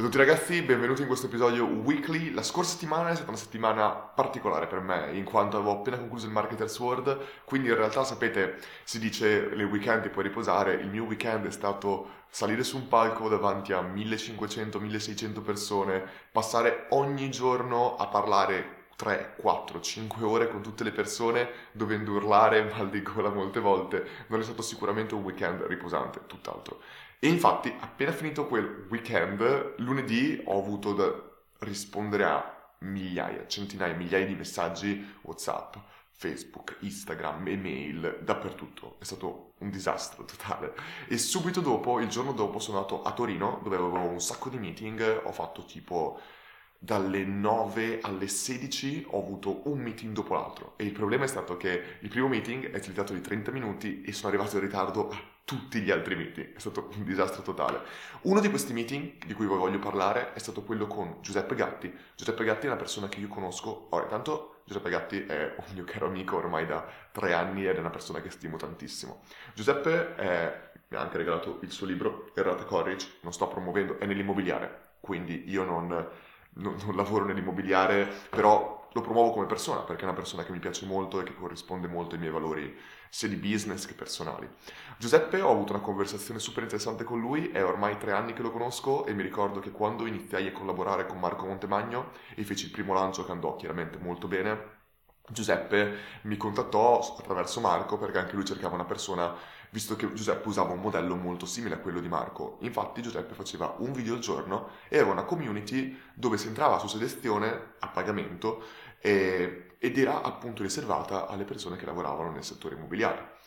Ciao a tutti ragazzi, benvenuti in questo episodio weekly. La scorsa settimana è stata una settimana particolare per me, in quanto avevo appena concluso il Marketers World, quindi in realtà sapete, si dice le weekend ti puoi riposare, il mio weekend è stato salire su un palco davanti a 1500-1600 persone, passare ogni giorno a parlare 3, 4, 5 ore con tutte le persone, dovendo urlare mal di gola molte volte, non è stato sicuramente un weekend riposante, tutt'altro. E infatti, appena finito quel weekend, lunedì ho avuto da rispondere a migliaia, centinaia, migliaia di messaggi WhatsApp, Facebook, Instagram, email, dappertutto. È stato un disastro totale. E subito dopo, il giorno dopo, sono andato a Torino, dove avevo un sacco di meeting, ho fatto tipo dalle 9 alle 16 ho avuto un meeting dopo l'altro e il problema è stato che il primo meeting è utilizzato di 30 minuti e sono arrivato in ritardo a tutti gli altri meeting, è stato un disastro totale. Uno di questi meeting di cui voglio parlare è stato quello con Giuseppe Gatti. Giuseppe Gatti è una persona che io conosco, ora intanto Giuseppe Gatti è un mio caro amico ormai da tre anni ed è una persona che stimo tantissimo. Giuseppe è, mi ha anche regalato il suo libro, Errata Courage, non sto promuovendo, è nell'immobiliare, quindi io non non, non lavoro nell'immobiliare, però lo promuovo come persona perché è una persona che mi piace molto e che corrisponde molto ai miei valori sia di business che personali. Giuseppe ho avuto una conversazione super interessante con lui, è ormai tre anni che lo conosco e mi ricordo che quando iniziai a collaborare con Marco Montemagno e feci il primo lancio che andò chiaramente molto bene, Giuseppe mi contattò attraverso Marco perché anche lui cercava una persona, visto che Giuseppe usava un modello molto simile a quello di Marco. Infatti Giuseppe faceva un video al giorno e aveva una community dove si entrava su selezione a pagamento e, ed era appunto riservata alle persone che lavoravano nel settore immobiliare.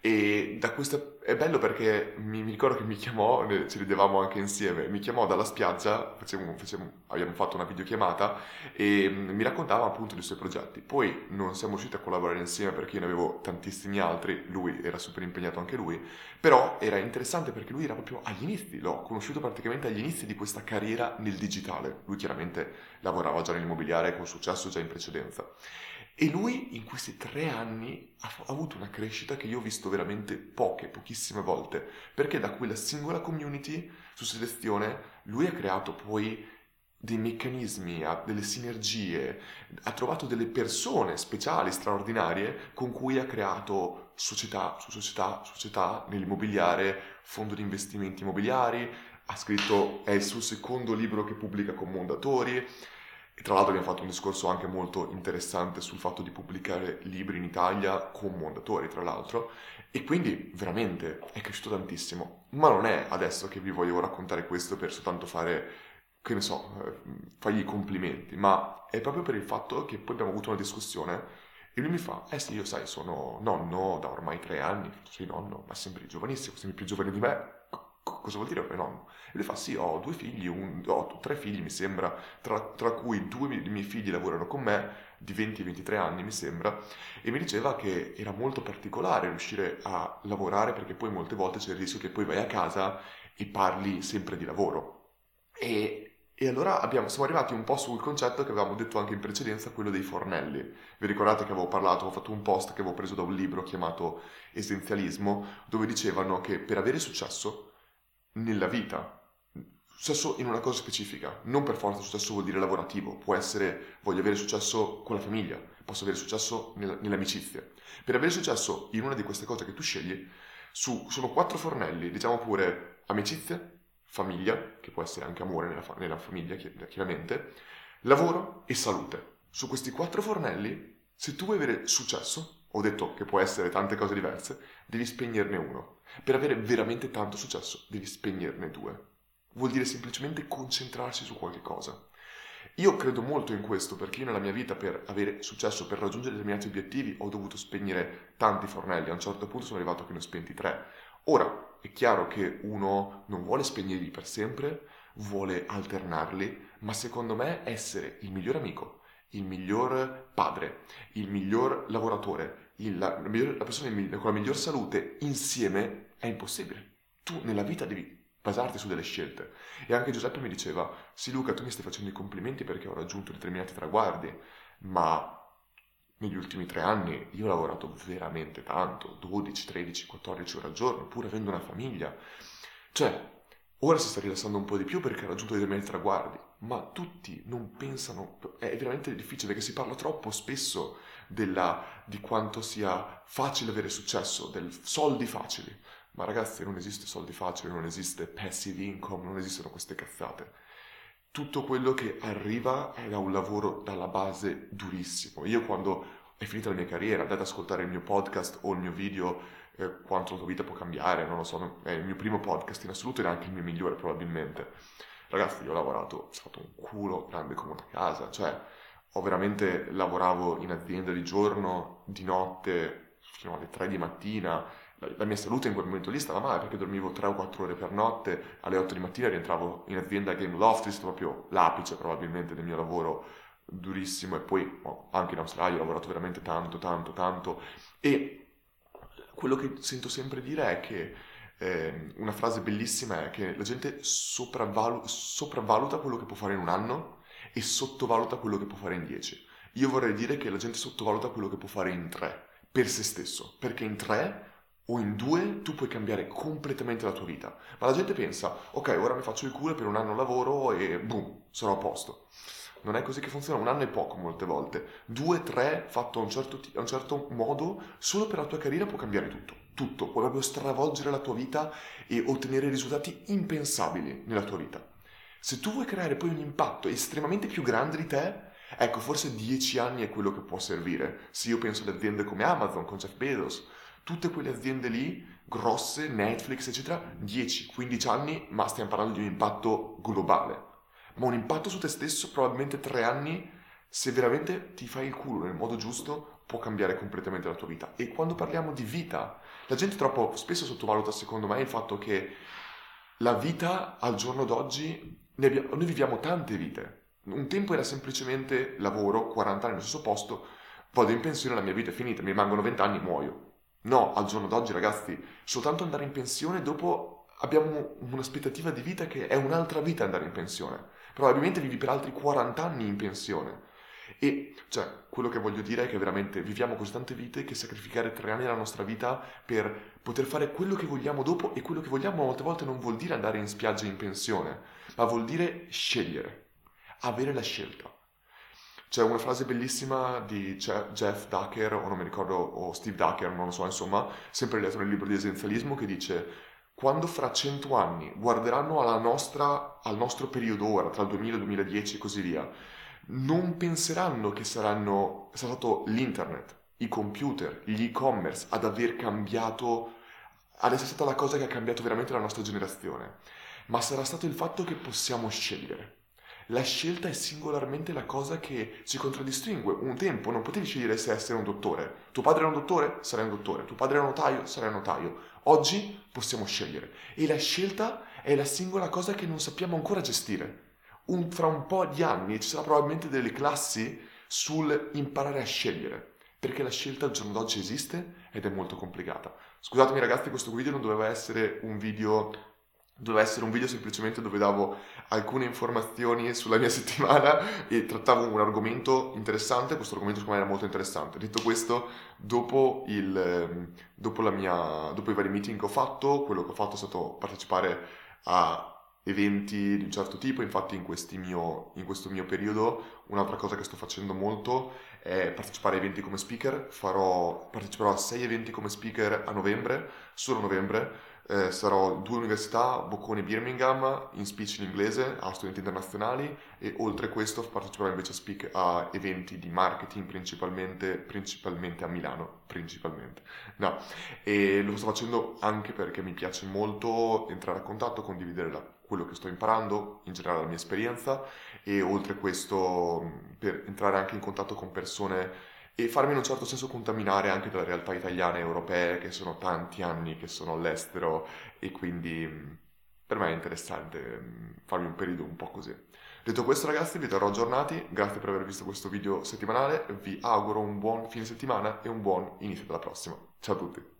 E da questa è bello perché mi, mi, ricordo che mi chiamò, ci ridevamo anche insieme, mi chiamò dalla spiaggia, facevamo, facevamo, abbiamo fatto una videochiamata e mm, mi raccontava appunto dei suoi progetti. Poi non siamo riusciti a collaborare insieme perché io ne avevo tantissimi altri, lui era super impegnato anche lui, però era interessante perché lui era proprio agli inizi, l'ho conosciuto praticamente agli inizi di questa carriera nel digitale. Lui chiaramente lavorava già nell'immobiliare con successo già in precedenza. E lui in questi tre anni ha avuto una crescita che io ho visto veramente poche, pochissime volte, perché da quella singola community su selezione lui ha creato poi dei meccanismi, delle sinergie, ha trovato delle persone speciali, straordinarie, con cui ha creato società su società, società nell'immobiliare, fondo di investimenti immobiliari, ha scritto, è il suo secondo libro che pubblica con Mondatori, e tra l'altro abbiamo fatto un discorso anche molto interessante sul fatto di pubblicare libri in Italia con Mondatori, tra l'altro, e quindi veramente è cresciuto tantissimo. Ma non è adesso che vi voglio raccontare questo per soltanto fare, che ne so, eh, fargli i complimenti, ma è proprio per il fatto che poi abbiamo avuto una discussione e lui mi fa, eh sì, io sai, sono nonno da ormai tre anni, sei nonno, ma sembri giovanissimo, sembri più giovane di me, cosa vuol dire nonno? E lui fa sì, ho due figli, un, ho tre figli mi sembra, tra, tra cui due dei miei figli lavorano con me, di 20-23 anni mi sembra, e mi diceva che era molto particolare riuscire a lavorare perché poi molte volte c'è il rischio che poi vai a casa e parli sempre di lavoro. E e allora abbiamo, siamo arrivati un po' sul concetto che avevamo detto anche in precedenza, quello dei fornelli. Vi ricordate che avevo parlato, avevo fatto un post che avevo preso da un libro chiamato Essenzialismo, dove dicevano che per avere successo nella vita. Successo in una cosa specifica, non per forza successo vuol dire lavorativo, può essere voglio avere successo con la famiglia, posso avere successo nelle amicizie. Per avere successo in una di queste cose che tu scegli, su, sono quattro fornelli, diciamo pure amicizie, famiglia, che può essere anche amore nella, nella famiglia chiaramente, lavoro e salute. Su questi quattro fornelli, se tu vuoi avere successo, ho detto che può essere tante cose diverse, devi spegnerne uno. Per avere veramente tanto successo devi spegnerne due. Vuol dire semplicemente concentrarsi su qualche cosa. Io credo molto in questo perché io nella mia vita per avere successo, per raggiungere determinati obiettivi, ho dovuto spegnere tanti fornelli. A un certo punto sono arrivato che ne ho spenti tre. Ora, è chiaro che uno non vuole spegnerli per sempre, vuole alternarli, ma secondo me essere il miglior amico, il miglior padre, il miglior lavoratore, il, la, la, persona con la miglior salute insieme è impossibile. Tu nella vita devi basarti su delle scelte. E anche Giuseppe mi diceva, sì Luca, tu mi stai facendo i complimenti perché ho raggiunto determinati traguardi, ma negli ultimi tre anni io ho lavorato veramente tanto, 12, 13, 14 ore al giorno, pur avendo una famiglia. Cioè, ora si sta rilassando un po' di più perché ha raggiunto determinati traguardi, ma tutti non pensano, è veramente difficile perché si parla troppo spesso della, di quanto sia facile avere successo, del soldi facili. Ma ragazzi, non esiste soldi facili, non esiste passive income, non esistono queste cazzate. Tutto quello che arriva è da un lavoro dalla base durissimo. Io quando è finita la mia carriera, andate ad ascoltare il mio podcast o il mio video quanto la tua vita può cambiare, non lo so, è il mio primo podcast in assoluto ed anche il mio migliore probabilmente. Ragazzi, io ho lavorato, ho fatto un culo grande come una casa, cioè ho veramente lavoravo in azienda di giorno, di notte, fino alle 3 di mattina, la, mia salute in quel momento lì stava male perché dormivo 3 o 4 ore per notte, alle 8 di mattina rientravo in azienda Game Loft, è stato proprio l'apice probabilmente del mio lavoro durissimo. E poi oh, anche in Australia ho lavorato veramente tanto, tanto, tanto. E quello che sento sempre dire è che eh, una frase bellissima è che la gente sopravvalu- sopravvaluta quello che può fare in un anno e sottovaluta quello che può fare in dieci. Io vorrei dire che la gente sottovaluta quello che può fare in tre, per se stesso, perché in tre o in due tu puoi cambiare completamente la tua vita. Ma la gente pensa, ok, ora mi faccio il culo per un anno lavoro e boom, sarò a posto. Non è così che funziona, un anno è poco molte volte. Due, tre, fatto a un certo, a un certo modo, solo per la tua carriera può cambiare tutto. Tutto, puoi proprio stravolgere la tua vita e ottenere risultati impensabili nella tua vita. Se tu vuoi creare poi un impatto estremamente più grande di te, ecco, forse dieci anni è quello che può servire. Se io penso alle aziende come Amazon, con Jeff Bezos, tutte quelle aziende lì, grosse, Netflix, eccetera, 10-15 anni, ma stiamo parlando di un impatto globale ma un impatto su te stesso, probabilmente tre anni, se veramente ti fai il culo nel modo giusto, può cambiare completamente la tua vita. E quando parliamo di vita, la gente troppo spesso sottovaluta, secondo me, il fatto che la vita al giorno d'oggi, noi viviamo tante vite. Un tempo era semplicemente lavoro, 40 anni nello stesso posto, vado in pensione, la mia vita è finita, mi rimangono 20 anni, muoio. No, al giorno d'oggi, ragazzi, soltanto andare in pensione dopo abbiamo un'aspettativa di vita che è un'altra vita andare in pensione probabilmente vivi per altri 40 anni in pensione. E cioè, quello che voglio dire è che veramente viviamo così tante vite che sacrificare tre anni della nostra vita per poter fare quello che vogliamo dopo e quello che vogliamo molte volte non vuol dire andare in spiaggia in pensione, ma vuol dire scegliere, avere la scelta. C'è una frase bellissima di Jeff Ducker, o non mi ricordo, o Steve Ducker, non lo so, insomma, sempre letto nel libro di esistenzialismo, che dice quando fra cento anni guarderanno nostra, al nostro periodo ora, tra il 2000 e il 2010 e così via, non penseranno che saranno, sarà stato l'internet, i computer, gli e-commerce ad aver cambiato, ad essere stata la cosa che ha cambiato veramente la nostra generazione, ma sarà stato il fatto che possiamo scegliere. La scelta è singolarmente la cosa che ci contraddistingue. Un tempo non potevi scegliere se essere un dottore. Tuo padre era un dottore? Sarai un dottore. Tuo padre era un notaio? Sarai un notaio. Oggi possiamo scegliere. E la scelta è la singola cosa che non sappiamo ancora gestire. Un, fra un po' di anni ci sarà probabilmente delle classi sul imparare a scegliere. Perché la scelta al giorno d'oggi esiste ed è molto complicata. Scusatemi ragazzi, questo video non doveva essere un video doveva essere un video semplicemente dove davo alcune informazioni sulla mia settimana e trattavo un argomento interessante, questo argomento secondo me era molto interessante. Detto questo, dopo, il, ehm, dopo, mia, dopo i vari meeting che ho fatto, quello che ho fatto è stato partecipare a eventi di un certo tipo, infatti in, mio, in questo mio periodo un'altra cosa che sto facendo molto è partecipare a eventi come speaker, Farò, parteciperò a sei eventi come speaker a novembre, solo a novembre, eh, sarò due università, Bocconi e Birmingham, in speech in inglese a studenti internazionali e oltre questo parteciperò invece a, speak, a eventi di marketing principalmente, principalmente a Milano, principalmente. No, e lo sto facendo anche perché mi piace molto entrare a contatto, condividere la, quello che sto imparando, in generale la mia esperienza e oltre questo per entrare anche in contatto con persone e farmi in un certo senso contaminare anche dalla realtà italiana e europea che sono tanti anni che sono all'estero e quindi mm, per me è interessante mm, farmi un periodo un po' così. Detto questo ragazzi vi terrò aggiornati, grazie per aver visto questo video settimanale, vi auguro un buon fine settimana e un buon inizio della prossima. Ciao a tutti!